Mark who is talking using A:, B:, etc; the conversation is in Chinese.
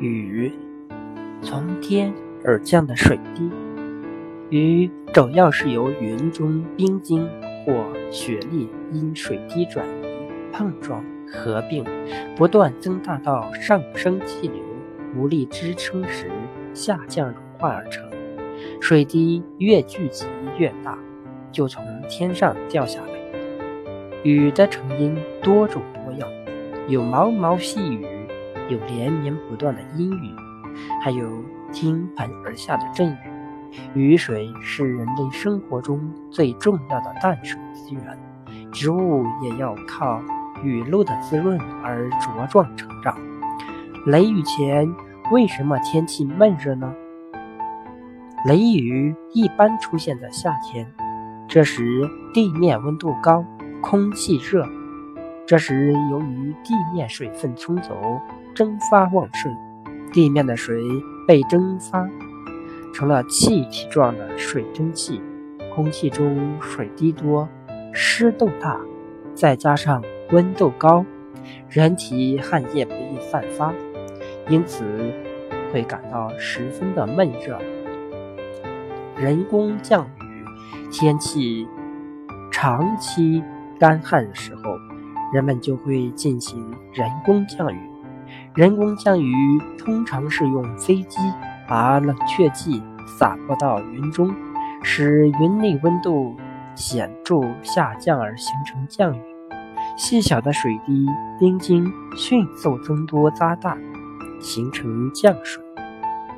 A: 雨，从天而降的水滴。雨主要是由云中冰晶或雪粒因水滴转移、碰撞、合并，不断增大到上升气流无力支撑时下降融化而成。水滴越聚集越大，就从天上掉下来。雨的成因多种多样，有毛毛细雨，有连绵不断的阴雨，还有倾盆而下的阵雨。雨水是人类生活中最重要的淡水资源，植物也要靠雨露的滋润而茁壮成长。雷雨前，为什么天气闷热呢？雷雨一般出现在夏天，这时地面温度高，空气热。这时由于地面水分充足，蒸发旺盛，地面的水被蒸发成了气体状的水蒸气，空气中水滴多，湿度大，再加上温度高，人体汗液不易散发，因此会感到十分的闷热。人工降雨，天气长期干旱的时候，人们就会进行人工降雨。人工降雨通常是用飞机把冷却剂洒播到云中，使云内温度显著下降而形成降雨。细小的水滴、冰晶迅速增多扎大，形成降水。